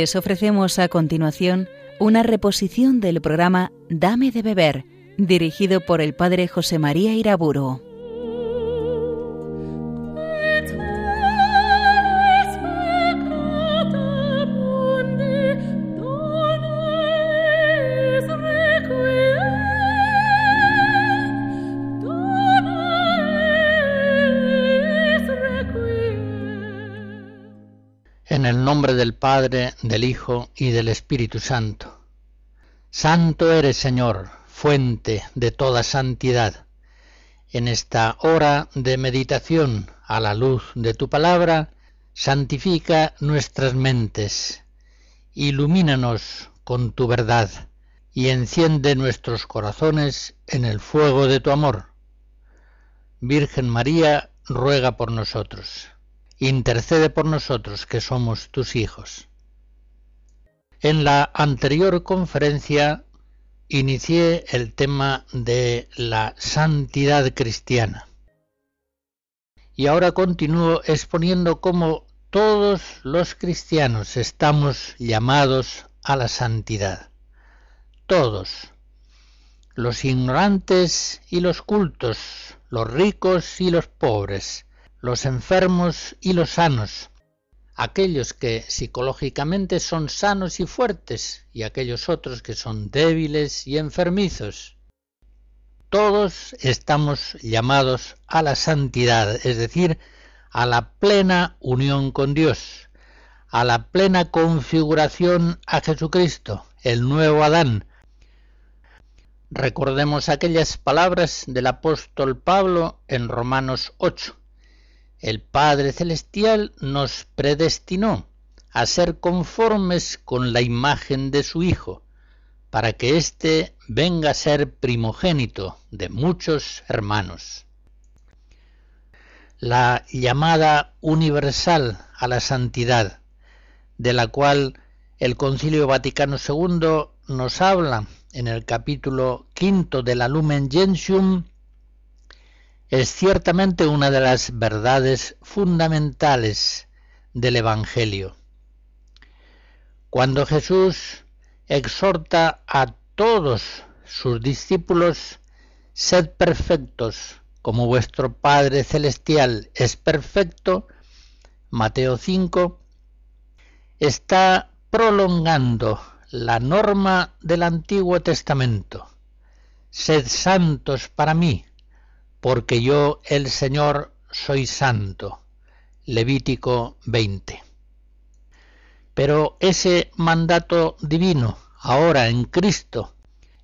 Les ofrecemos a continuación una reposición del programa Dame de beber, dirigido por el padre José María Iraburo. Padre, del Hijo y del Espíritu Santo. Santo eres, Señor, fuente de toda santidad. En esta hora de meditación a la luz de tu palabra, santifica nuestras mentes, ilumínanos con tu verdad y enciende nuestros corazones en el fuego de tu amor. Virgen María, ruega por nosotros intercede por nosotros que somos tus hijos. En la anterior conferencia inicié el tema de la santidad cristiana. Y ahora continúo exponiendo cómo todos los cristianos estamos llamados a la santidad. Todos. Los ignorantes y los cultos, los ricos y los pobres, los enfermos y los sanos, aquellos que psicológicamente son sanos y fuertes y aquellos otros que son débiles y enfermizos. Todos estamos llamados a la santidad, es decir, a la plena unión con Dios, a la plena configuración a Jesucristo, el nuevo Adán. Recordemos aquellas palabras del apóstol Pablo en Romanos 8 el Padre Celestial nos predestinó a ser conformes con la imagen de su Hijo, para que éste venga a ser primogénito de muchos hermanos. La llamada universal a la santidad, de la cual el Concilio Vaticano II nos habla en el capítulo quinto de la Lumen Gentium, es ciertamente una de las verdades fundamentales del Evangelio. Cuando Jesús exhorta a todos sus discípulos, sed perfectos como vuestro Padre Celestial es perfecto, Mateo 5, está prolongando la norma del Antiguo Testamento. Sed santos para mí, porque yo el Señor soy santo. Levítico 20. Pero ese mandato divino, ahora en Cristo,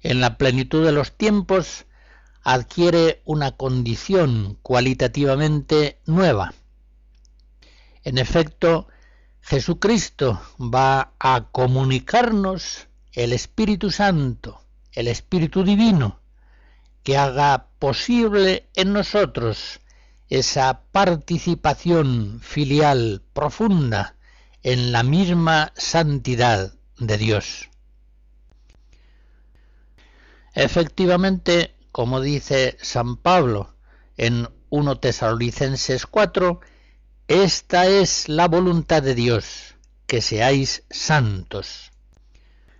en la plenitud de los tiempos, adquiere una condición cualitativamente nueva. En efecto, Jesucristo va a comunicarnos el Espíritu Santo, el Espíritu Divino, que haga posible en nosotros esa participación filial profunda en la misma santidad de Dios. Efectivamente, como dice San Pablo en 1 Tesalonicenses 4, esta es la voluntad de Dios, que seáis santos.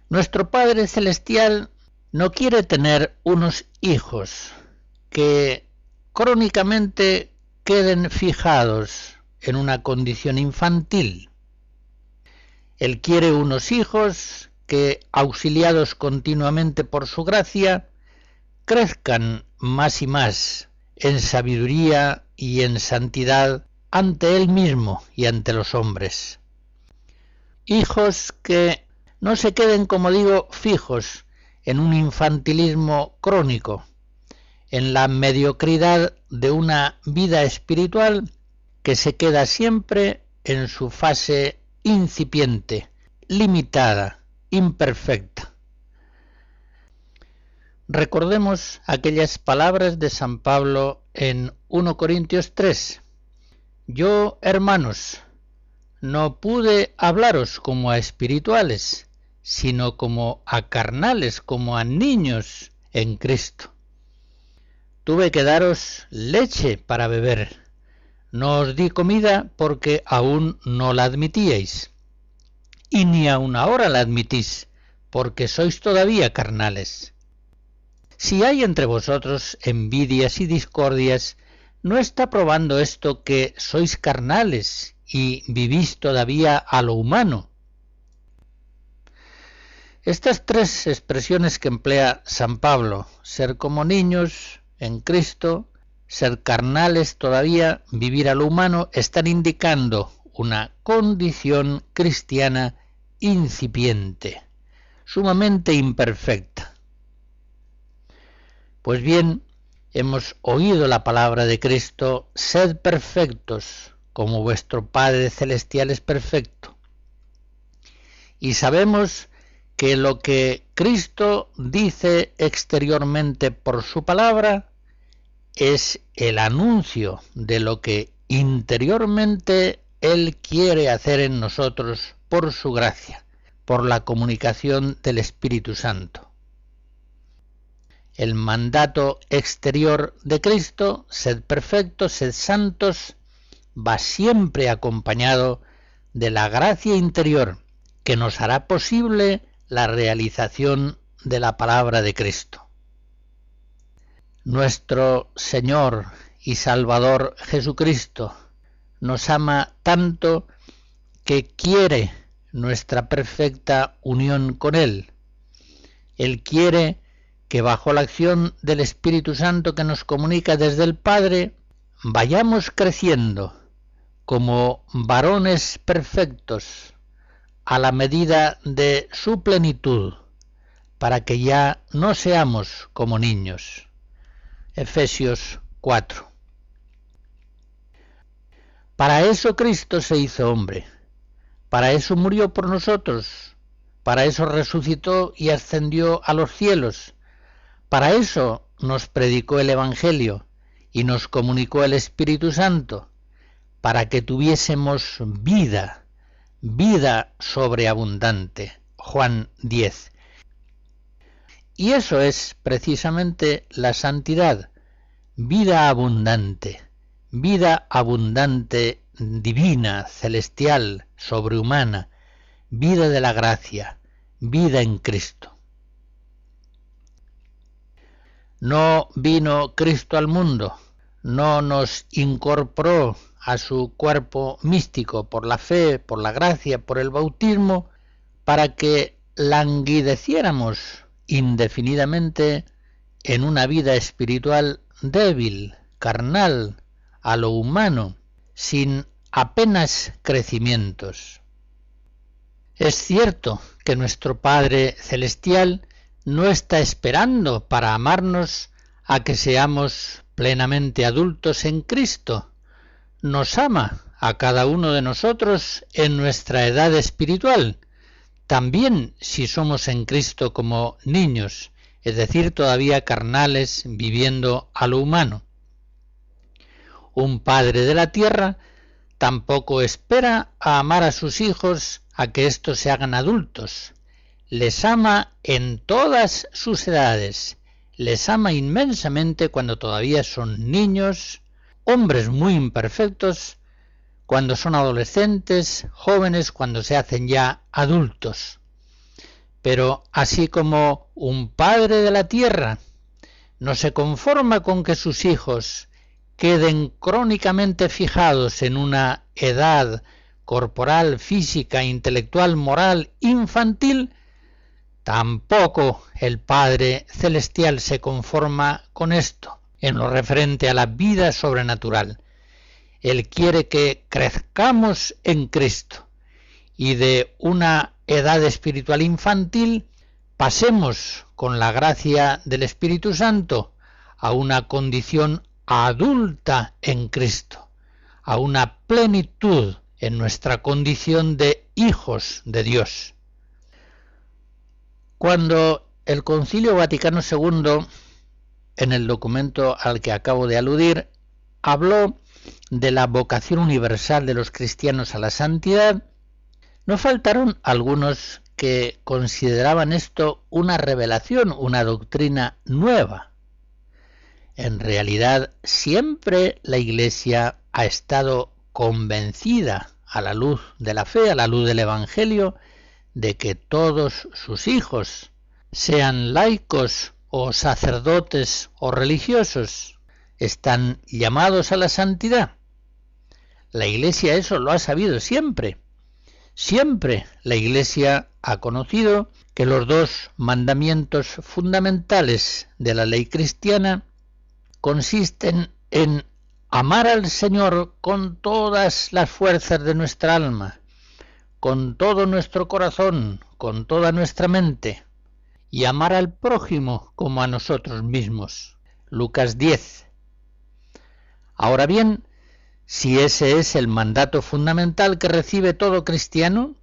Nuestro Padre Celestial no quiere tener unos hijos que crónicamente queden fijados en una condición infantil. Él quiere unos hijos que, auxiliados continuamente por su gracia, crezcan más y más en sabiduría y en santidad ante Él mismo y ante los hombres. Hijos que no se queden, como digo, fijos en un infantilismo crónico, en la mediocridad de una vida espiritual que se queda siempre en su fase incipiente, limitada, imperfecta. Recordemos aquellas palabras de San Pablo en 1 Corintios 3. Yo, hermanos, no pude hablaros como a espirituales, sino como a carnales, como a niños en Cristo. Tuve que daros leche para beber. No os di comida porque aún no la admitíais. y ni aun ahora la admitís, porque sois todavía carnales. Si hay entre vosotros envidias y discordias, ¿no está probando esto que sois carnales y vivís todavía a lo humano? Estas tres expresiones que emplea San Pablo, ser como niños en Cristo, ser carnales todavía, vivir a lo humano, están indicando una condición cristiana incipiente, sumamente imperfecta. Pues bien, hemos oído la palabra de Cristo, sed perfectos, como vuestro Padre Celestial es perfecto. Y sabemos que lo que Cristo dice exteriormente por su palabra es el anuncio de lo que interiormente Él quiere hacer en nosotros por su gracia, por la comunicación del Espíritu Santo. El mandato exterior de Cristo, sed perfectos, sed santos, va siempre acompañado de la gracia interior que nos hará posible la realización de la palabra de Cristo. Nuestro Señor y Salvador Jesucristo nos ama tanto que quiere nuestra perfecta unión con Él. Él quiere que bajo la acción del Espíritu Santo que nos comunica desde el Padre, vayamos creciendo como varones perfectos a la medida de su plenitud, para que ya no seamos como niños. Efesios 4. Para eso Cristo se hizo hombre, para eso murió por nosotros, para eso resucitó y ascendió a los cielos, para eso nos predicó el Evangelio y nos comunicó el Espíritu Santo, para que tuviésemos vida vida sobreabundante. Juan 10. Y eso es precisamente la santidad, vida abundante, vida abundante divina, celestial, sobrehumana, vida de la gracia, vida en Cristo. No vino Cristo al mundo, no nos incorporó a su cuerpo místico por la fe, por la gracia, por el bautismo, para que languideciéramos indefinidamente en una vida espiritual débil, carnal, a lo humano, sin apenas crecimientos. Es cierto que nuestro Padre Celestial no está esperando para amarnos a que seamos plenamente adultos en Cristo, nos ama a cada uno de nosotros en nuestra edad espiritual, también si somos en Cristo como niños, es decir, todavía carnales viviendo a lo humano. Un padre de la tierra tampoco espera a amar a sus hijos a que éstos se hagan adultos. Les ama en todas sus edades, les ama inmensamente cuando todavía son niños, hombres muy imperfectos cuando son adolescentes, jóvenes cuando se hacen ya adultos. Pero así como un padre de la tierra no se conforma con que sus hijos queden crónicamente fijados en una edad corporal, física, intelectual, moral, infantil, tampoco el Padre Celestial se conforma con esto en lo referente a la vida sobrenatural. Él quiere que crezcamos en Cristo y de una edad espiritual infantil pasemos con la gracia del Espíritu Santo a una condición adulta en Cristo, a una plenitud en nuestra condición de hijos de Dios. Cuando el Concilio Vaticano II en el documento al que acabo de aludir, habló de la vocación universal de los cristianos a la santidad, no faltaron algunos que consideraban esto una revelación, una doctrina nueva. En realidad, siempre la Iglesia ha estado convencida a la luz de la fe, a la luz del Evangelio, de que todos sus hijos, sean laicos o sacerdotes o religiosos, están llamados a la santidad. La Iglesia eso lo ha sabido siempre. Siempre la Iglesia ha conocido que los dos mandamientos fundamentales de la ley cristiana consisten en amar al Señor con todas las fuerzas de nuestra alma, con todo nuestro corazón, con toda nuestra mente, y amar al prójimo como a nosotros mismos. Lucas 10. Ahora bien, si ese es el mandato fundamental que recibe todo cristiano,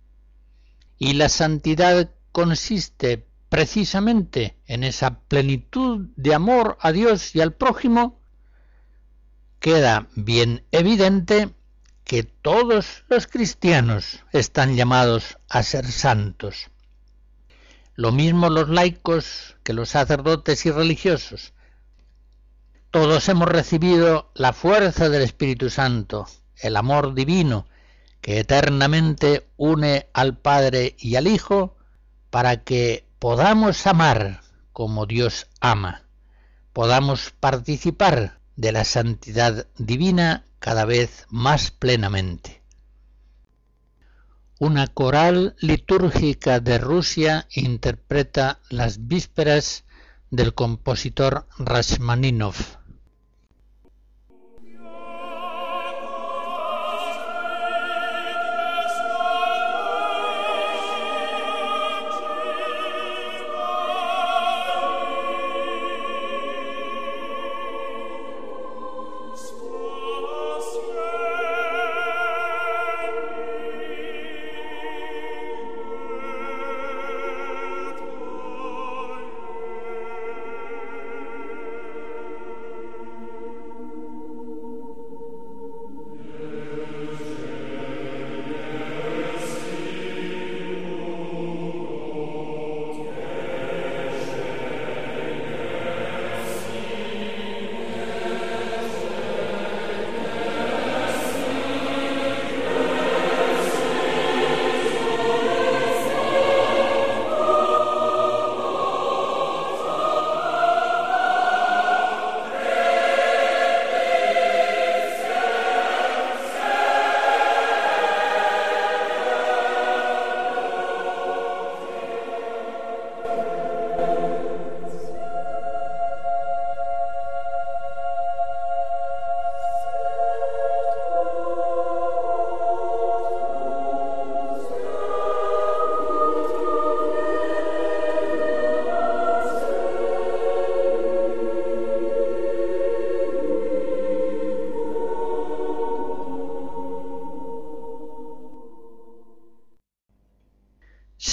y la santidad consiste precisamente en esa plenitud de amor a Dios y al prójimo, queda bien evidente que todos los cristianos están llamados a ser santos. Lo mismo los laicos que los sacerdotes y religiosos. Todos hemos recibido la fuerza del Espíritu Santo, el amor divino, que eternamente une al Padre y al Hijo, para que podamos amar como Dios ama, podamos participar de la santidad divina cada vez más plenamente. Una coral litúrgica de Rusia interpreta las vísperas del compositor Rashmaninov.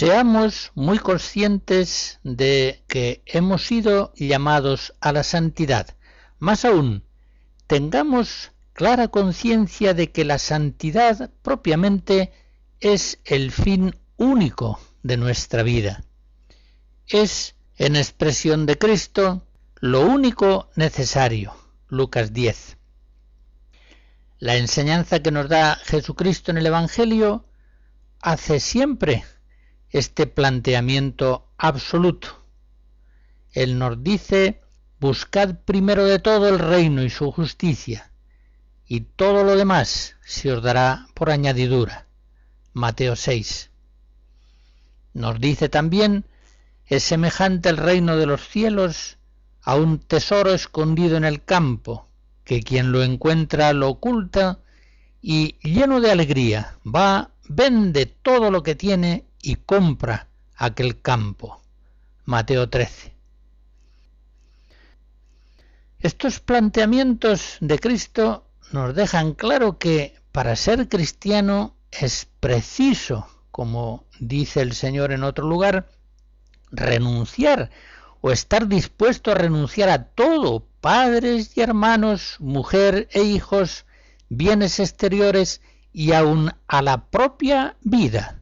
Seamos muy conscientes de que hemos sido llamados a la santidad. Más aún, tengamos clara conciencia de que la santidad propiamente es el fin único de nuestra vida. Es, en expresión de Cristo, lo único necesario. Lucas 10. La enseñanza que nos da Jesucristo en el Evangelio hace siempre este planteamiento absoluto. Él nos dice, buscad primero de todo el reino y su justicia, y todo lo demás se os dará por añadidura. Mateo 6. Nos dice también, es semejante el reino de los cielos a un tesoro escondido en el campo, que quien lo encuentra lo oculta y lleno de alegría va, vende todo lo que tiene y compra aquel campo. Mateo 13. Estos planteamientos de Cristo nos dejan claro que para ser cristiano es preciso, como dice el Señor en otro lugar, renunciar o estar dispuesto a renunciar a todo, padres y hermanos, mujer e hijos, bienes exteriores y aun a la propia vida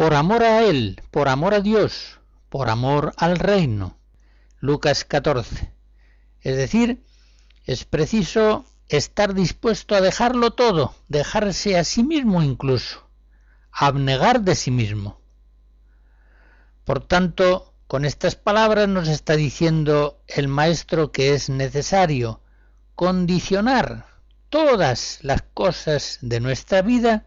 por amor a Él, por amor a Dios, por amor al reino. Lucas 14. Es decir, es preciso estar dispuesto a dejarlo todo, dejarse a sí mismo incluso, abnegar de sí mismo. Por tanto, con estas palabras nos está diciendo el Maestro que es necesario condicionar todas las cosas de nuestra vida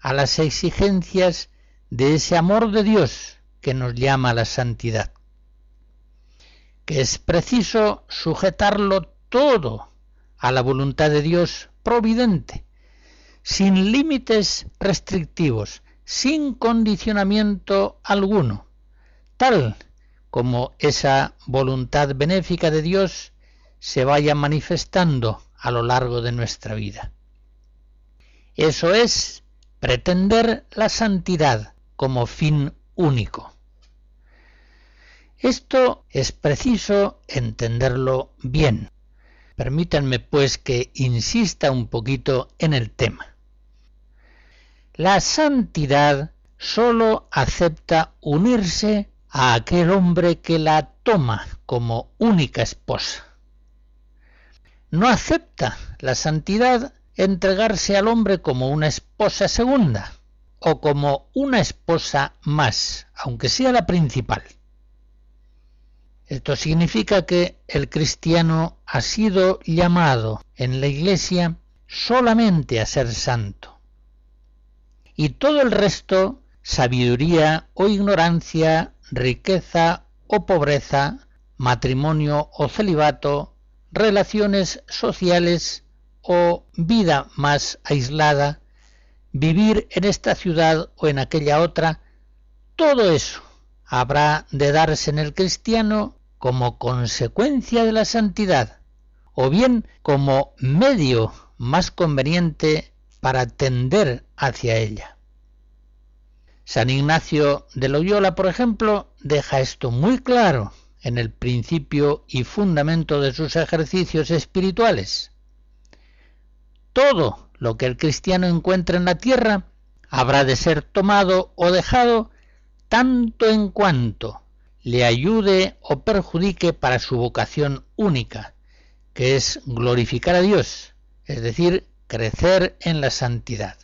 a las exigencias de ese amor de Dios que nos llama a la santidad, que es preciso sujetarlo todo a la voluntad de Dios providente, sin límites restrictivos, sin condicionamiento alguno, tal como esa voluntad benéfica de Dios se vaya manifestando a lo largo de nuestra vida. Eso es pretender la santidad como fin único. Esto es preciso entenderlo bien. Permítanme pues que insista un poquito en el tema. La santidad sólo acepta unirse a aquel hombre que la toma como única esposa. No acepta la santidad entregarse al hombre como una esposa segunda o como una esposa más, aunque sea la principal. Esto significa que el cristiano ha sido llamado en la Iglesia solamente a ser santo. Y todo el resto, sabiduría o ignorancia, riqueza o pobreza, matrimonio o celibato, relaciones sociales o vida más aislada, vivir en esta ciudad o en aquella otra, todo eso habrá de darse en el cristiano como consecuencia de la santidad, o bien como medio más conveniente para tender hacia ella. San Ignacio de Loyola, por ejemplo, deja esto muy claro en el principio y fundamento de sus ejercicios espirituales. Todo lo que el cristiano encuentra en la tierra habrá de ser tomado o dejado tanto en cuanto le ayude o perjudique para su vocación única, que es glorificar a Dios, es decir, crecer en la santidad.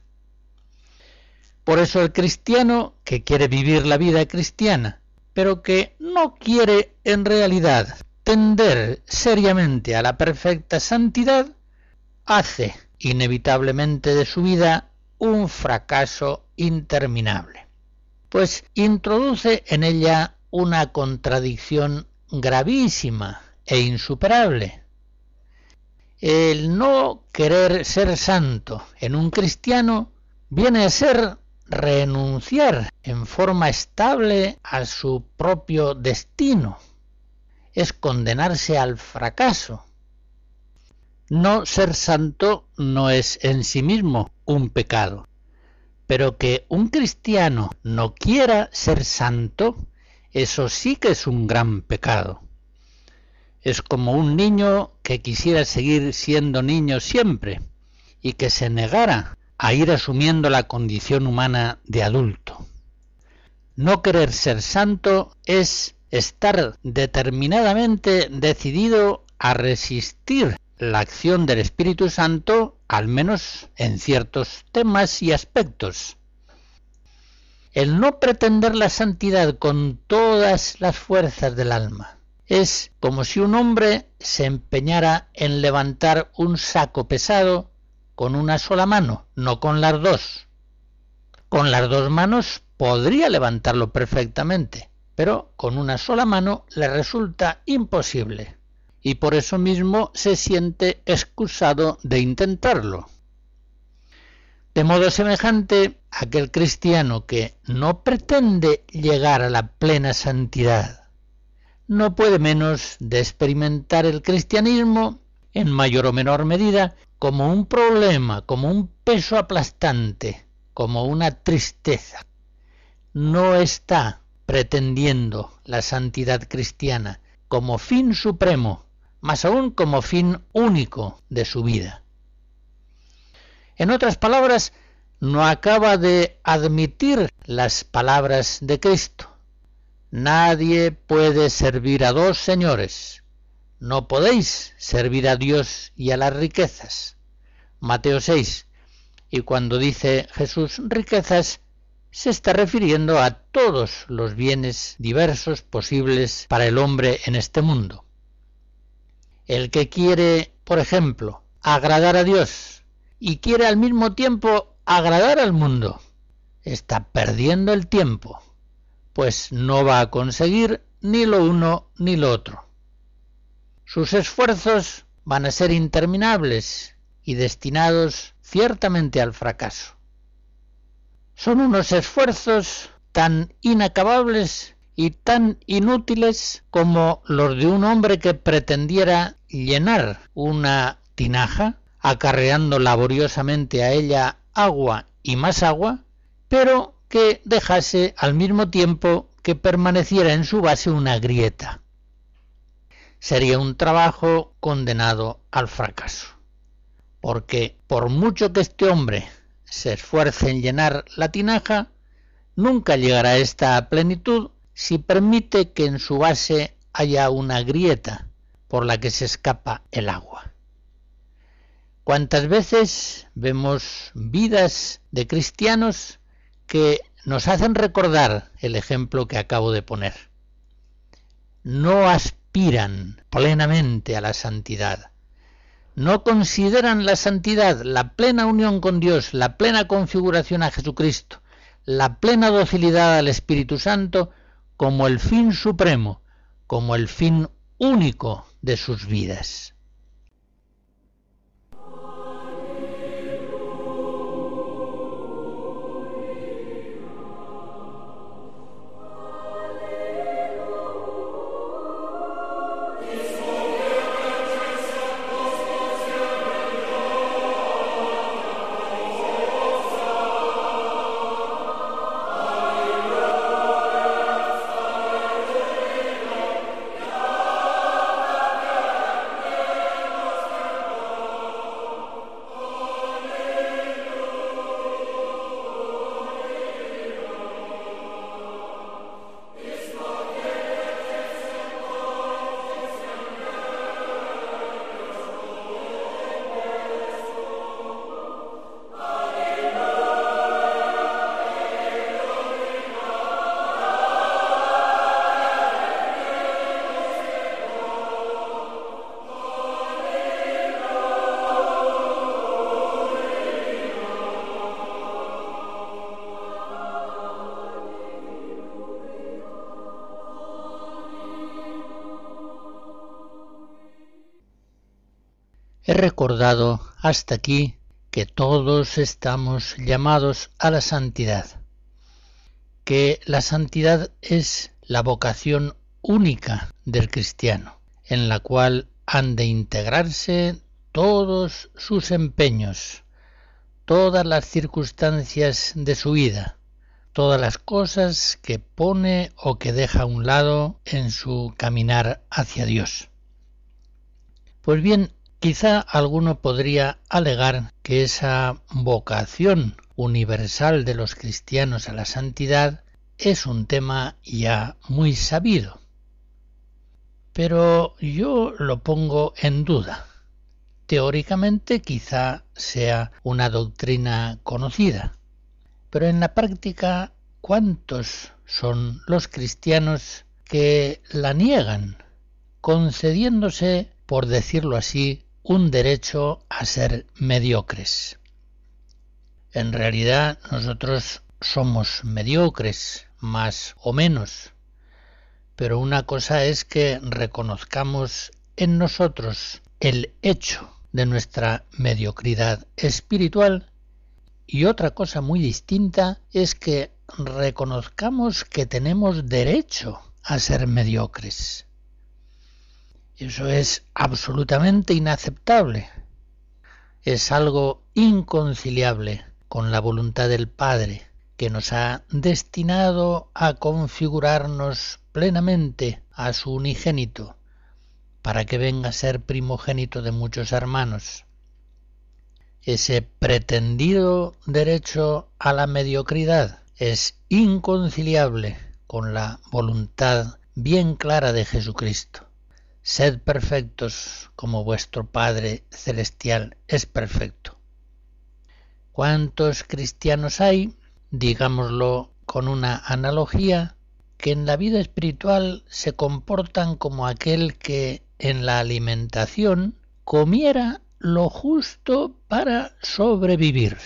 Por eso el cristiano que quiere vivir la vida cristiana, pero que no quiere en realidad tender seriamente a la perfecta santidad, hace inevitablemente de su vida un fracaso interminable, pues introduce en ella una contradicción gravísima e insuperable. El no querer ser santo en un cristiano viene a ser renunciar en forma estable a su propio destino, es condenarse al fracaso, no ser santo no es en sí mismo un pecado, pero que un cristiano no quiera ser santo, eso sí que es un gran pecado. Es como un niño que quisiera seguir siendo niño siempre y que se negara a ir asumiendo la condición humana de adulto. No querer ser santo es estar determinadamente decidido a resistir la acción del Espíritu Santo, al menos en ciertos temas y aspectos. El no pretender la santidad con todas las fuerzas del alma es como si un hombre se empeñara en levantar un saco pesado con una sola mano, no con las dos. Con las dos manos podría levantarlo perfectamente, pero con una sola mano le resulta imposible y por eso mismo se siente excusado de intentarlo. De modo semejante, aquel cristiano que no pretende llegar a la plena santidad no puede menos de experimentar el cristianismo, en mayor o menor medida, como un problema, como un peso aplastante, como una tristeza. No está pretendiendo la santidad cristiana como fin supremo más aún como fin único de su vida. En otras palabras, no acaba de admitir las palabras de Cristo. Nadie puede servir a dos señores. No podéis servir a Dios y a las riquezas. Mateo 6. Y cuando dice Jesús riquezas, se está refiriendo a todos los bienes diversos posibles para el hombre en este mundo. El que quiere, por ejemplo, agradar a Dios y quiere al mismo tiempo agradar al mundo, está perdiendo el tiempo, pues no va a conseguir ni lo uno ni lo otro. Sus esfuerzos van a ser interminables y destinados ciertamente al fracaso. Son unos esfuerzos tan inacabables y tan inútiles como los de un hombre que pretendiera llenar una tinaja, acarreando laboriosamente a ella agua y más agua, pero que dejase al mismo tiempo que permaneciera en su base una grieta. Sería un trabajo condenado al fracaso, porque por mucho que este hombre se esfuerce en llenar la tinaja, nunca llegará esta a plenitud si permite que en su base haya una grieta por la que se escapa el agua. ¿Cuántas veces vemos vidas de cristianos que nos hacen recordar el ejemplo que acabo de poner? No aspiran plenamente a la santidad, no consideran la santidad, la plena unión con Dios, la plena configuración a Jesucristo, la plena docilidad al Espíritu Santo como el fin supremo, como el fin único de sus vidas. He recordado hasta aquí que todos estamos llamados a la santidad, que la santidad es la vocación única del cristiano, en la cual han de integrarse todos sus empeños, todas las circunstancias de su vida, todas las cosas que pone o que deja a un lado en su caminar hacia Dios. Pues bien, Quizá alguno podría alegar que esa vocación universal de los cristianos a la santidad es un tema ya muy sabido. Pero yo lo pongo en duda. Teóricamente quizá sea una doctrina conocida, pero en la práctica, ¿cuántos son los cristianos que la niegan, concediéndose, por decirlo así, un derecho a ser mediocres. En realidad nosotros somos mediocres, más o menos, pero una cosa es que reconozcamos en nosotros el hecho de nuestra mediocridad espiritual y otra cosa muy distinta es que reconozcamos que tenemos derecho a ser mediocres. Eso es absolutamente inaceptable. Es algo inconciliable con la voluntad del Padre, que nos ha destinado a configurarnos plenamente a su unigénito, para que venga a ser primogénito de muchos hermanos. Ese pretendido derecho a la mediocridad es inconciliable con la voluntad bien clara de Jesucristo. Sed perfectos como vuestro Padre Celestial es perfecto. ¿Cuántos cristianos hay digámoslo con una analogía, que en la vida espiritual se comportan como aquel que en la alimentación comiera lo justo para sobrevivir,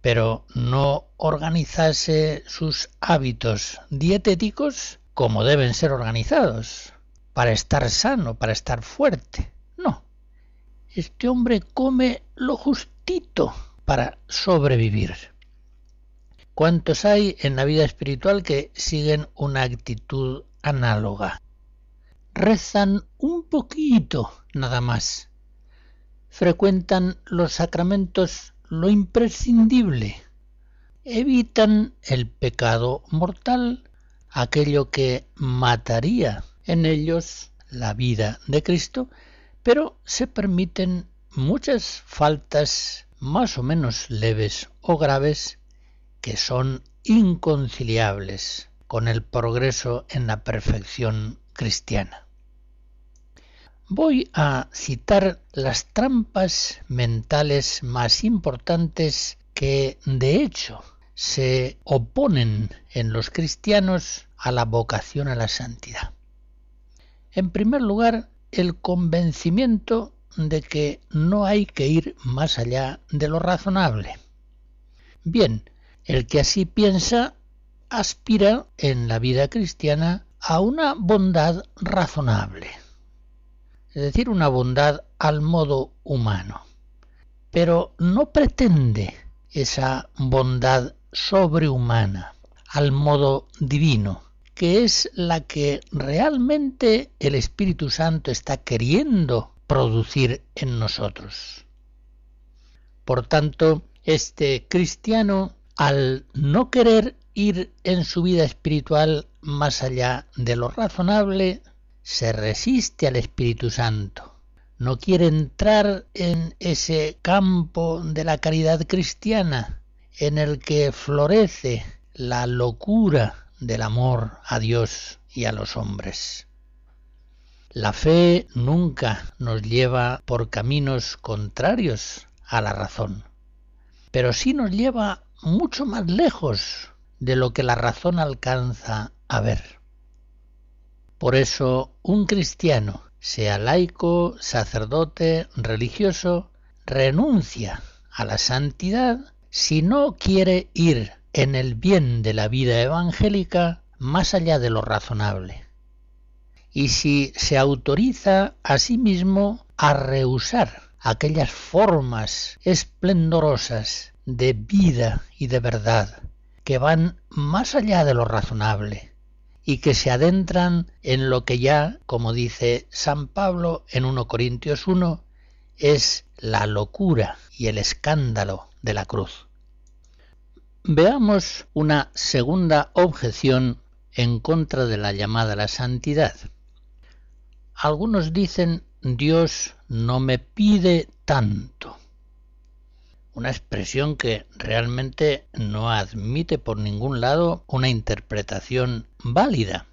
pero no organizase sus hábitos dietéticos como deben ser organizados, para estar sano, para estar fuerte. No, este hombre come lo justito para sobrevivir. ¿Cuántos hay en la vida espiritual que siguen una actitud análoga? Rezan un poquito nada más. Frecuentan los sacramentos lo imprescindible. Evitan el pecado mortal, aquello que mataría en ellos la vida de Cristo, pero se permiten muchas faltas más o menos leves o graves que son inconciliables con el progreso en la perfección cristiana. Voy a citar las trampas mentales más importantes que, de hecho, se oponen en los cristianos a la vocación a la santidad. En primer lugar, el convencimiento de que no hay que ir más allá de lo razonable. Bien, el que así piensa aspira en la vida cristiana a una bondad razonable, es decir, una bondad al modo humano, pero no pretende esa bondad sobrehumana, al modo divino, que es la que realmente el Espíritu Santo está queriendo producir en nosotros. Por tanto, este cristiano, al no querer ir en su vida espiritual más allá de lo razonable, se resiste al Espíritu Santo. No quiere entrar en ese campo de la caridad cristiana en el que florece la locura del amor a Dios y a los hombres. La fe nunca nos lleva por caminos contrarios a la razón, pero sí nos lleva mucho más lejos de lo que la razón alcanza a ver. Por eso un cristiano, sea laico, sacerdote, religioso, renuncia a la santidad si no quiere ir en el bien de la vida evangélica más allá de lo razonable y si se autoriza a sí mismo a rehusar aquellas formas esplendorosas de vida y de verdad que van más allá de lo razonable y que se adentran en lo que ya, como dice San Pablo en 1 Corintios 1, es la locura y el escándalo de la cruz. Veamos una segunda objeción en contra de la llamada a la santidad. Algunos dicen Dios no me pide tanto. Una expresión que realmente no admite por ningún lado una interpretación válida.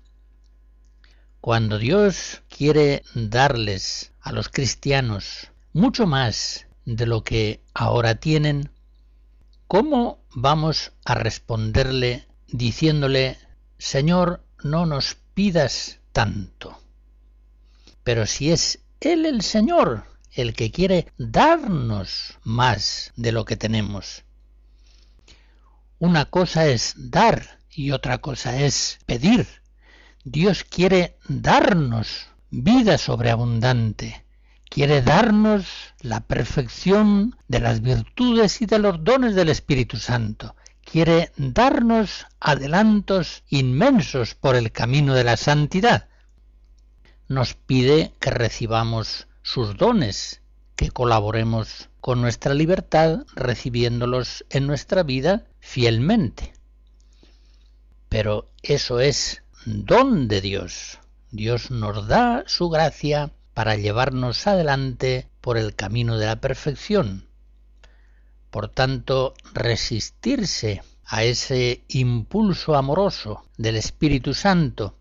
Cuando Dios quiere darles a los cristianos mucho más de lo que ahora tienen, ¿cómo vamos a responderle diciéndole, Señor, no nos pidas tanto? Pero si es Él el Señor el que quiere darnos más de lo que tenemos. Una cosa es dar y otra cosa es pedir. Dios quiere darnos vida sobreabundante, quiere darnos la perfección de las virtudes y de los dones del Espíritu Santo, quiere darnos adelantos inmensos por el camino de la santidad nos pide que recibamos sus dones, que colaboremos con nuestra libertad recibiéndolos en nuestra vida fielmente. Pero eso es don de Dios. Dios nos da su gracia para llevarnos adelante por el camino de la perfección. Por tanto, resistirse a ese impulso amoroso del Espíritu Santo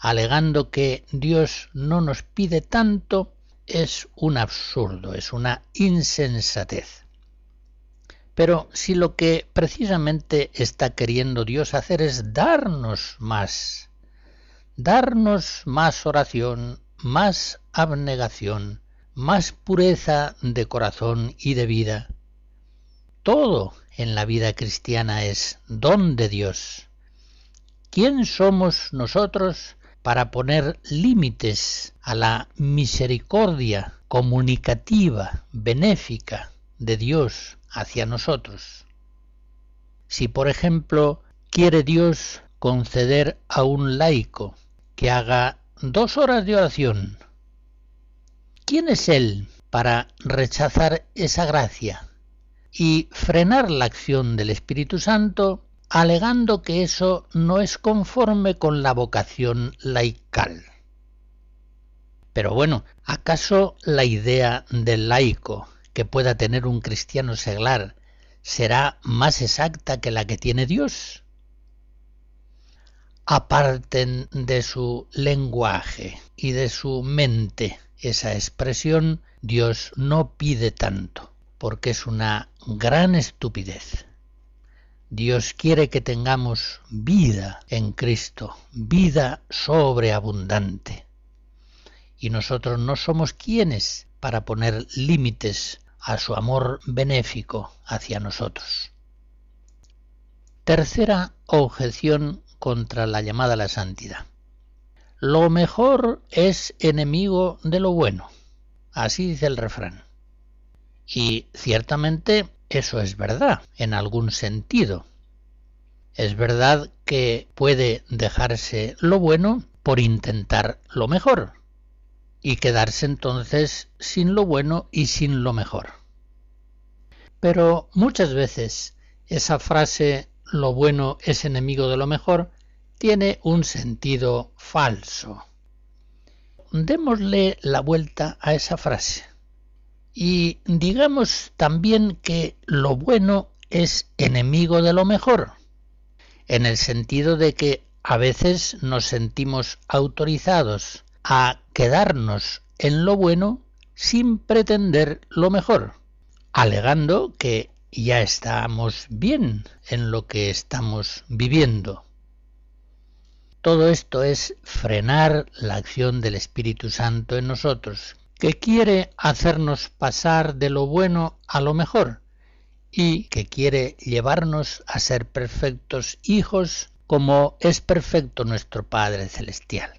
alegando que Dios no nos pide tanto, es un absurdo, es una insensatez. Pero si lo que precisamente está queriendo Dios hacer es darnos más, darnos más oración, más abnegación, más pureza de corazón y de vida, todo en la vida cristiana es don de Dios. ¿Quién somos nosotros para poner límites a la misericordia comunicativa, benéfica de Dios hacia nosotros? Si, por ejemplo, quiere Dios conceder a un laico que haga dos horas de oración, ¿quién es él para rechazar esa gracia? y frenar la acción del Espíritu Santo alegando que eso no es conforme con la vocación laical. Pero bueno, ¿acaso la idea del laico que pueda tener un cristiano seglar será más exacta que la que tiene Dios? Aparten de su lenguaje y de su mente esa expresión, Dios no pide tanto porque es una gran estupidez. Dios quiere que tengamos vida en Cristo, vida sobreabundante. Y nosotros no somos quienes para poner límites a su amor benéfico hacia nosotros. Tercera objeción contra la llamada a la santidad. Lo mejor es enemigo de lo bueno. Así dice el refrán. Y ciertamente eso es verdad, en algún sentido. Es verdad que puede dejarse lo bueno por intentar lo mejor y quedarse entonces sin lo bueno y sin lo mejor. Pero muchas veces esa frase lo bueno es enemigo de lo mejor tiene un sentido falso. Démosle la vuelta a esa frase. Y digamos también que lo bueno es enemigo de lo mejor, en el sentido de que a veces nos sentimos autorizados a quedarnos en lo bueno sin pretender lo mejor, alegando que ya estamos bien en lo que estamos viviendo. Todo esto es frenar la acción del Espíritu Santo en nosotros, que quiere hacernos pasar de lo bueno a lo mejor y que quiere llevarnos a ser perfectos hijos como es perfecto nuestro Padre Celestial.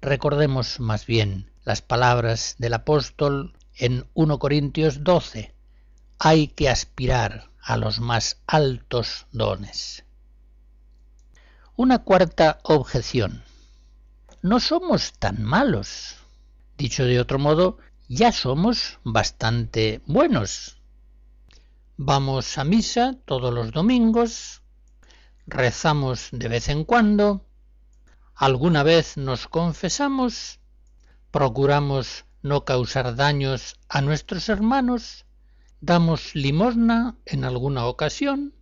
Recordemos más bien las palabras del apóstol en 1 Corintios 12. Hay que aspirar a los más altos dones. Una cuarta objeción. No somos tan malos Dicho de otro modo, ya somos bastante buenos. Vamos a misa todos los domingos, rezamos de vez en cuando, alguna vez nos confesamos, procuramos no causar daños a nuestros hermanos, damos limosna en alguna ocasión,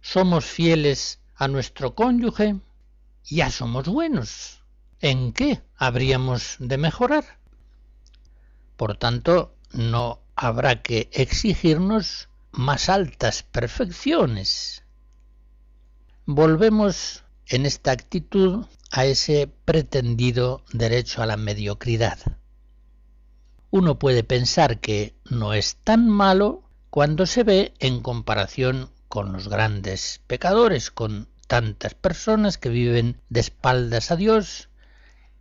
somos fieles a nuestro cónyuge, ya somos buenos. ¿En qué habríamos de mejorar? Por tanto, no habrá que exigirnos más altas perfecciones. Volvemos en esta actitud a ese pretendido derecho a la mediocridad. Uno puede pensar que no es tan malo cuando se ve en comparación con los grandes pecadores, con tantas personas que viven de espaldas a Dios,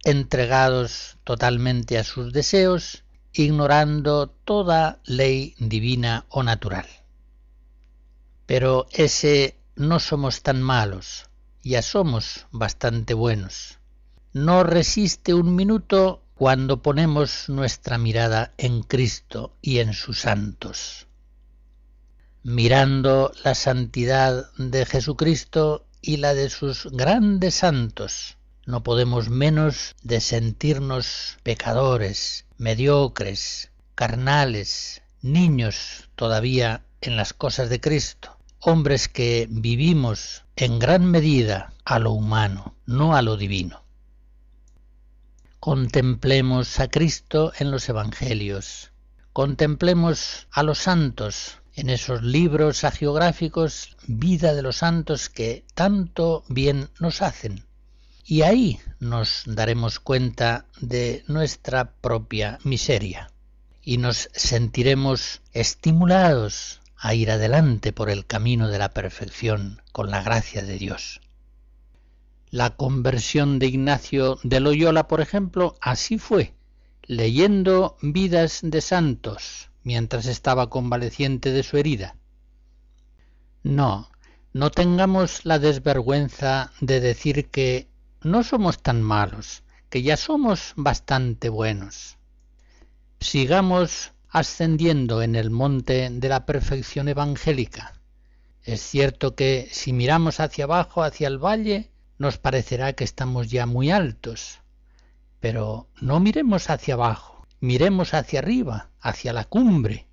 entregados totalmente a sus deseos, ignorando toda ley divina o natural. Pero ese no somos tan malos, ya somos bastante buenos. No resiste un minuto cuando ponemos nuestra mirada en Cristo y en sus santos. Mirando la santidad de Jesucristo y la de sus grandes santos, no podemos menos de sentirnos pecadores, mediocres, carnales, niños todavía en las cosas de Cristo, hombres que vivimos en gran medida a lo humano, no a lo divino. Contemplemos a Cristo en los Evangelios, contemplemos a los santos en esos libros agiográficos, vida de los santos que tanto bien nos hacen. Y ahí nos daremos cuenta de nuestra propia miseria y nos sentiremos estimulados a ir adelante por el camino de la perfección con la gracia de Dios. La conversión de Ignacio de Loyola, por ejemplo, así fue, leyendo vidas de santos mientras estaba convaleciente de su herida. No, no tengamos la desvergüenza de decir que no somos tan malos, que ya somos bastante buenos. Sigamos ascendiendo en el monte de la perfección evangélica. Es cierto que si miramos hacia abajo, hacia el valle, nos parecerá que estamos ya muy altos, pero no miremos hacia abajo, miremos hacia arriba, hacia la cumbre,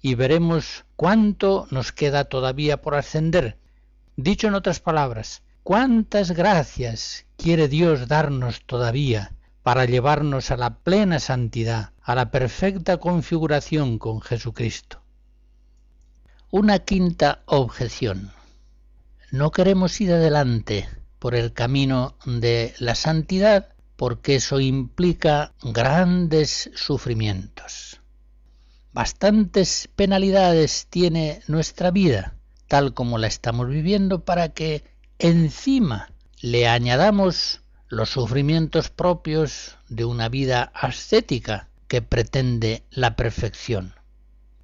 y veremos cuánto nos queda todavía por ascender. Dicho en otras palabras, cuántas gracias quiere Dios darnos todavía para llevarnos a la plena santidad, a la perfecta configuración con Jesucristo. Una quinta objeción. No queremos ir adelante por el camino de la santidad porque eso implica grandes sufrimientos. Bastantes penalidades tiene nuestra vida, tal como la estamos viviendo, para que encima le añadamos los sufrimientos propios de una vida ascética que pretende la perfección.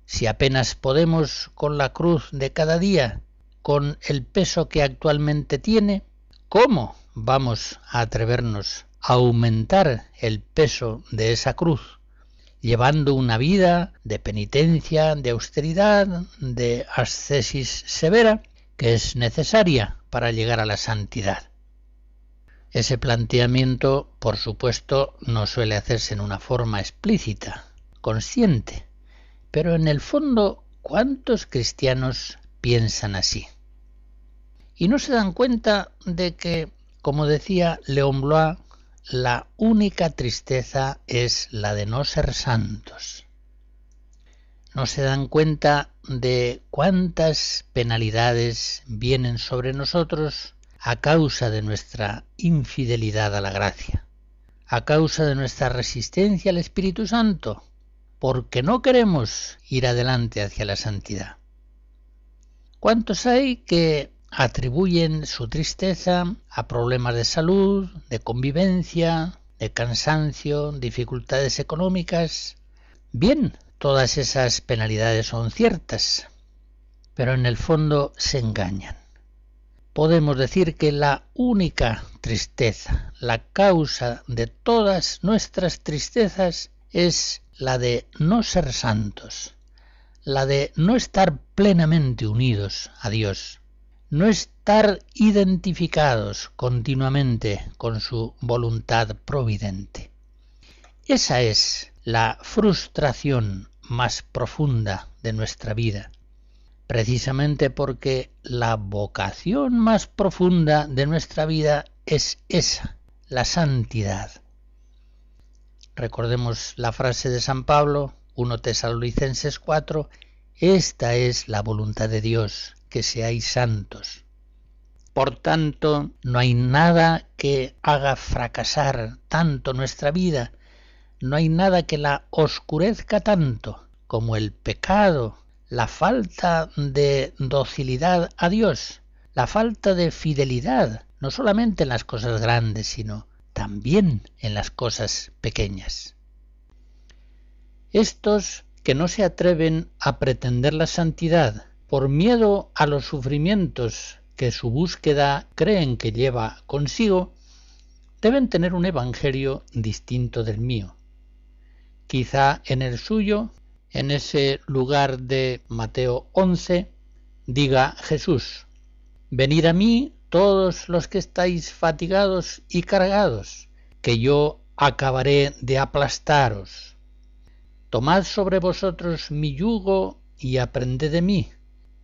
Si apenas podemos con la cruz de cada día, con el peso que actualmente tiene, ¿cómo vamos a atrevernos aumentar el peso de esa cruz, llevando una vida de penitencia, de austeridad, de ascesis severa, que es necesaria para llegar a la santidad. Ese planteamiento, por supuesto, no suele hacerse en una forma explícita, consciente, pero en el fondo, ¿cuántos cristianos piensan así? Y no se dan cuenta de que, como decía León Blois, la única tristeza es la de no ser santos. No se dan cuenta de cuántas penalidades vienen sobre nosotros a causa de nuestra infidelidad a la gracia, a causa de nuestra resistencia al Espíritu Santo, porque no queremos ir adelante hacia la santidad. ¿Cuántos hay que atribuyen su tristeza a problemas de salud, de convivencia, de cansancio, dificultades económicas. Bien, todas esas penalidades son ciertas, pero en el fondo se engañan. Podemos decir que la única tristeza, la causa de todas nuestras tristezas es la de no ser santos, la de no estar plenamente unidos a Dios no estar identificados continuamente con su voluntad providente. Esa es la frustración más profunda de nuestra vida, precisamente porque la vocación más profunda de nuestra vida es esa, la santidad. Recordemos la frase de San Pablo, 1 Tesalonicenses 4, esta es la voluntad de Dios, que seáis santos. Por tanto, no hay nada que haga fracasar tanto nuestra vida, no hay nada que la oscurezca tanto como el pecado, la falta de docilidad a Dios, la falta de fidelidad, no solamente en las cosas grandes, sino también en las cosas pequeñas. Estos que no se atreven a pretender la santidad, por miedo a los sufrimientos que su búsqueda creen que lleva consigo, deben tener un evangelio distinto del mío. Quizá en el suyo, en ese lugar de Mateo 11, diga Jesús, Venid a mí todos los que estáis fatigados y cargados, que yo acabaré de aplastaros. Tomad sobre vosotros mi yugo y aprended de mí,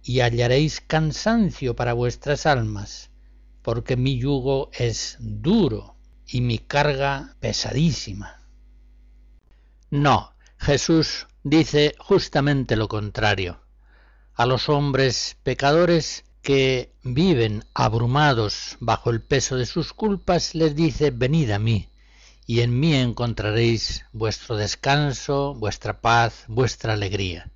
y hallaréis cansancio para vuestras almas, porque mi yugo es duro y mi carga pesadísima. No, Jesús dice justamente lo contrario. a los hombres pecadores que viven abrumados bajo el peso de sus culpas, les dice, venid a mí, y en mí encontraréis vuestro descanso, vuestra paz, vuestra alegría.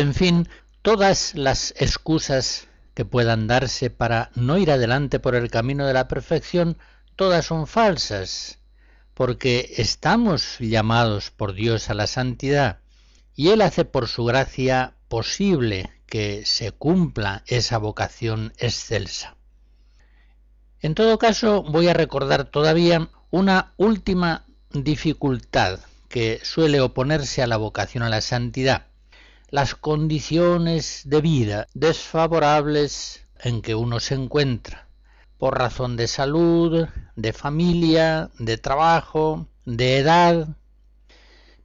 En fin, todas las excusas que puedan darse para no ir adelante por el camino de la perfección, todas son falsas, porque estamos llamados por Dios a la santidad y Él hace por su gracia posible que se cumpla esa vocación excelsa. En todo caso, voy a recordar todavía una última dificultad que suele oponerse a la vocación a la santidad, las condiciones de vida desfavorables en que uno se encuentra, por razón de salud, de familia, de trabajo, de edad.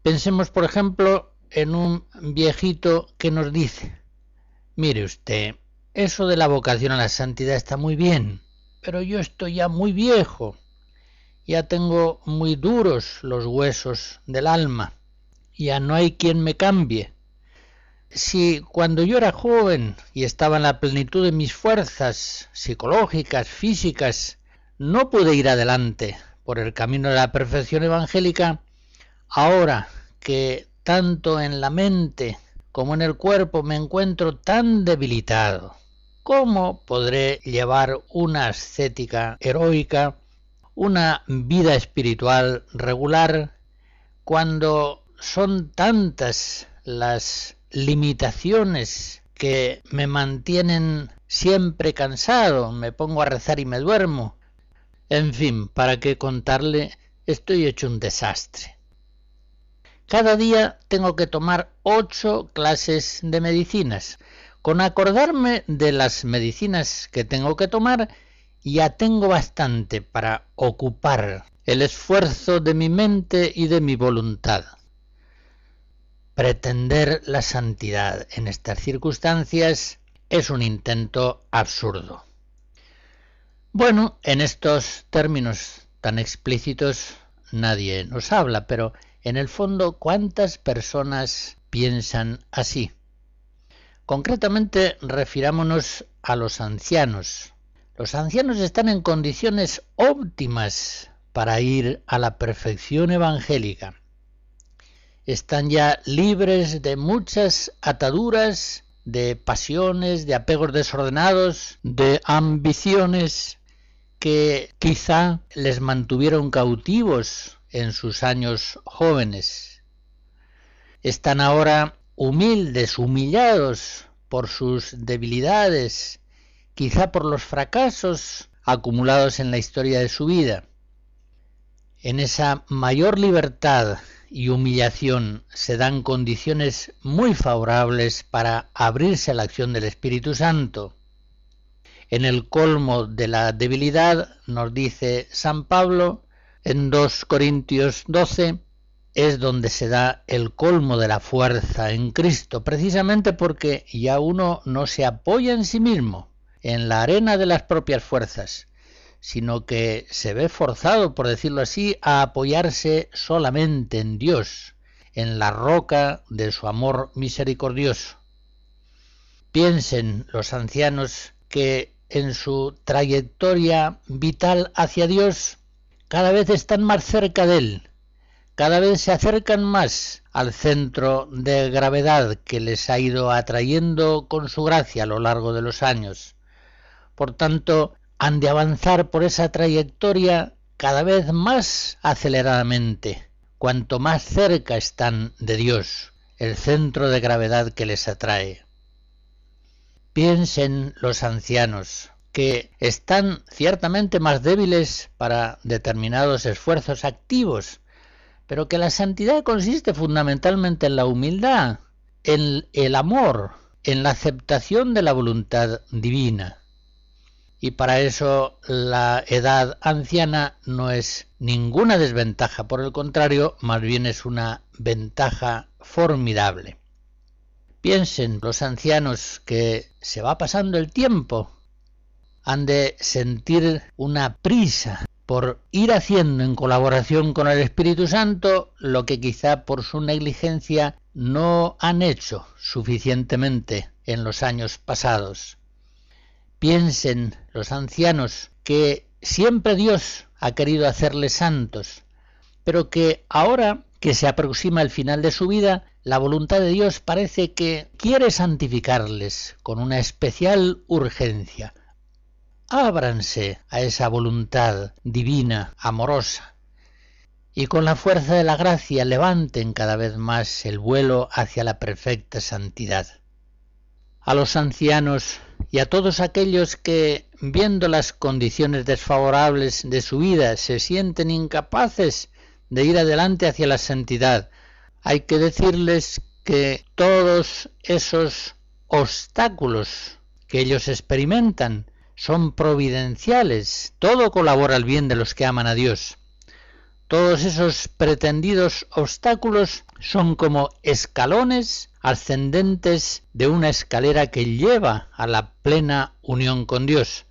Pensemos, por ejemplo, en un viejito que nos dice, mire usted, eso de la vocación a la santidad está muy bien, pero yo estoy ya muy viejo, ya tengo muy duros los huesos del alma, ya no hay quien me cambie si cuando yo era joven y estaba en la plenitud de mis fuerzas psicológicas, físicas, no pude ir adelante por el camino de la perfección evangélica, ahora que tanto en la mente como en el cuerpo me encuentro tan debilitado, ¿cómo podré llevar una ascética heroica, una vida espiritual regular, cuando son tantas las limitaciones que me mantienen siempre cansado, me pongo a rezar y me duermo. En fin, ¿para qué contarle? Estoy hecho un desastre. Cada día tengo que tomar ocho clases de medicinas. Con acordarme de las medicinas que tengo que tomar, ya tengo bastante para ocupar el esfuerzo de mi mente y de mi voluntad. Pretender la santidad en estas circunstancias es un intento absurdo. Bueno, en estos términos tan explícitos nadie nos habla, pero en el fondo, ¿cuántas personas piensan así? Concretamente, refirámonos a los ancianos. Los ancianos están en condiciones óptimas para ir a la perfección evangélica están ya libres de muchas ataduras, de pasiones, de apegos desordenados, de ambiciones que quizá les mantuvieron cautivos en sus años jóvenes. Están ahora humildes, humillados por sus debilidades, quizá por los fracasos acumulados en la historia de su vida. En esa mayor libertad y humillación se dan condiciones muy favorables para abrirse a la acción del Espíritu Santo. En el colmo de la debilidad, nos dice San Pablo en 2 Corintios 12, es donde se da el colmo de la fuerza en Cristo, precisamente porque ya uno no se apoya en sí mismo, en la arena de las propias fuerzas, sino que se ve forzado, por decirlo así, a apoyarse solamente en Dios, en la roca de su amor misericordioso. Piensen los ancianos que en su trayectoria vital hacia Dios cada vez están más cerca de Él, cada vez se acercan más al centro de gravedad que les ha ido atrayendo con su gracia a lo largo de los años. Por tanto, han de avanzar por esa trayectoria cada vez más aceleradamente, cuanto más cerca están de Dios, el centro de gravedad que les atrae. Piensen los ancianos, que están ciertamente más débiles para determinados esfuerzos activos, pero que la santidad consiste fundamentalmente en la humildad, en el amor, en la aceptación de la voluntad divina. Y para eso la edad anciana no es ninguna desventaja, por el contrario, más bien es una ventaja formidable. Piensen los ancianos que se va pasando el tiempo, han de sentir una prisa por ir haciendo en colaboración con el Espíritu Santo lo que quizá por su negligencia no han hecho suficientemente en los años pasados. Piensen los ancianos que siempre Dios ha querido hacerles santos, pero que ahora que se aproxima el final de su vida, la voluntad de Dios parece que quiere santificarles con una especial urgencia ábranse a esa voluntad divina, amorosa, y con la fuerza de la gracia levanten cada vez más el vuelo hacia la perfecta santidad. A los ancianos y a todos aquellos que, viendo las condiciones desfavorables de su vida, se sienten incapaces de ir adelante hacia la santidad, hay que decirles que todos esos obstáculos que ellos experimentan son providenciales, todo colabora al bien de los que aman a Dios. Todos esos pretendidos obstáculos son como escalones ascendentes de una escalera que lleva a la plena unión con Dios.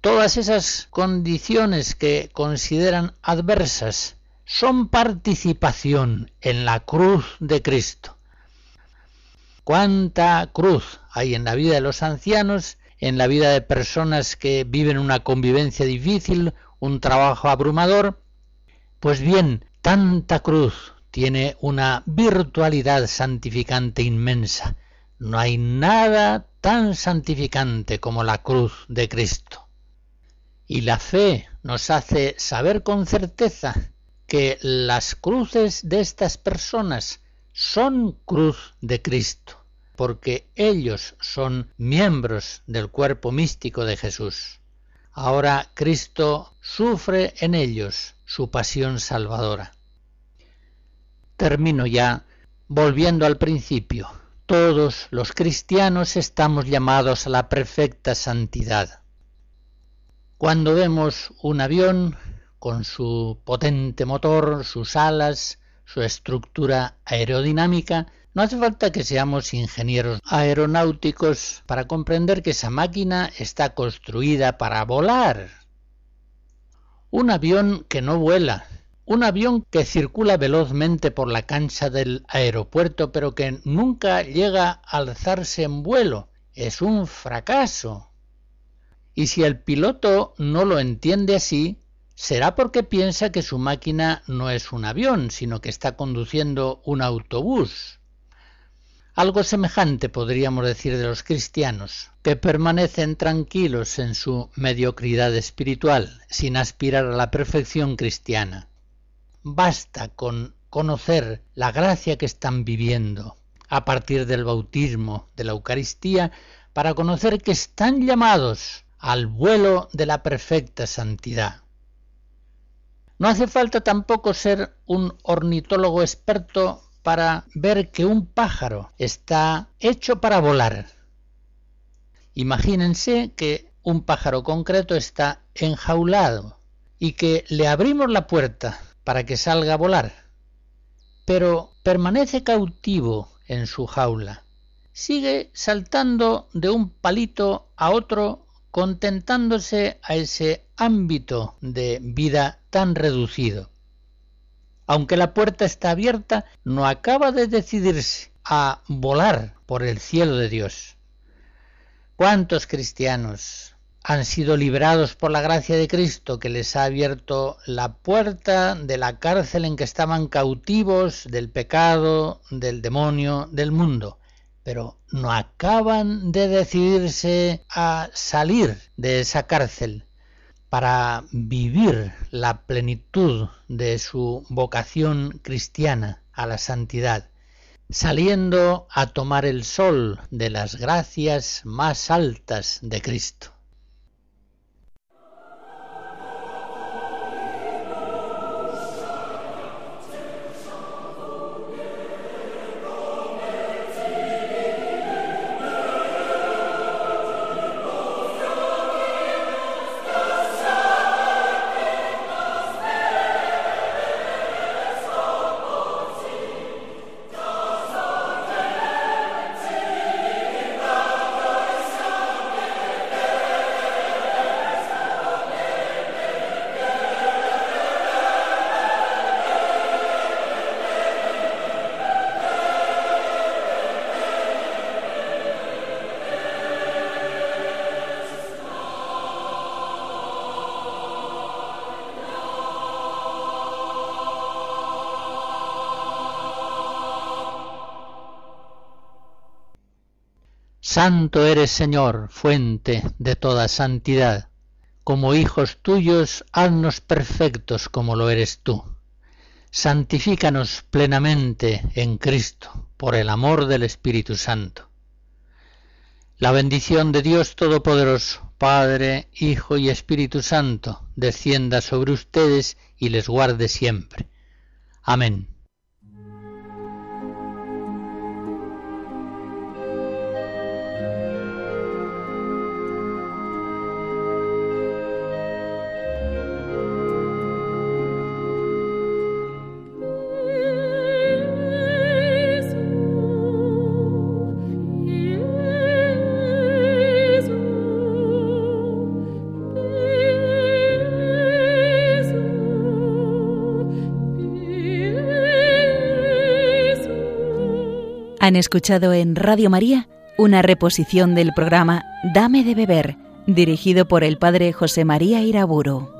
Todas esas condiciones que consideran adversas son participación en la cruz de Cristo. ¿Cuánta cruz hay en la vida de los ancianos en la vida de personas que viven una convivencia difícil, un trabajo abrumador, pues bien, tanta cruz tiene una virtualidad santificante inmensa. No hay nada tan santificante como la cruz de Cristo. Y la fe nos hace saber con certeza que las cruces de estas personas son cruz de Cristo porque ellos son miembros del cuerpo místico de Jesús. Ahora Cristo sufre en ellos su pasión salvadora. Termino ya volviendo al principio. Todos los cristianos estamos llamados a la perfecta santidad. Cuando vemos un avión con su potente motor, sus alas, su estructura aerodinámica, no hace falta que seamos ingenieros aeronáuticos para comprender que esa máquina está construida para volar. Un avión que no vuela, un avión que circula velozmente por la cancha del aeropuerto pero que nunca llega a alzarse en vuelo, es un fracaso. Y si el piloto no lo entiende así, será porque piensa que su máquina no es un avión, sino que está conduciendo un autobús. Algo semejante podríamos decir de los cristianos, que permanecen tranquilos en su mediocridad espiritual, sin aspirar a la perfección cristiana. Basta con conocer la gracia que están viviendo a partir del bautismo, de la Eucaristía, para conocer que están llamados al vuelo de la perfecta santidad. No hace falta tampoco ser un ornitólogo experto para ver que un pájaro está hecho para volar. Imagínense que un pájaro concreto está enjaulado y que le abrimos la puerta para que salga a volar, pero permanece cautivo en su jaula. Sigue saltando de un palito a otro contentándose a ese ámbito de vida tan reducido aunque la puerta está abierta, no acaba de decidirse a volar por el cielo de Dios. ¿Cuántos cristianos han sido librados por la gracia de Cristo que les ha abierto la puerta de la cárcel en que estaban cautivos del pecado, del demonio, del mundo? pero no acaban de decidirse a salir de esa cárcel para vivir la plenitud de su vocación cristiana a la santidad, saliendo a tomar el sol de las gracias más altas de Cristo. Santo eres Señor, fuente de toda santidad. Como hijos tuyos, haznos perfectos como lo eres tú. Santifícanos plenamente en Cristo, por el amor del Espíritu Santo. La bendición de Dios Todopoderoso, Padre, Hijo y Espíritu Santo, descienda sobre ustedes y les guarde siempre. Amén. Han escuchado en Radio María una reposición del programa Dame de beber, dirigido por el padre José María Iraburo.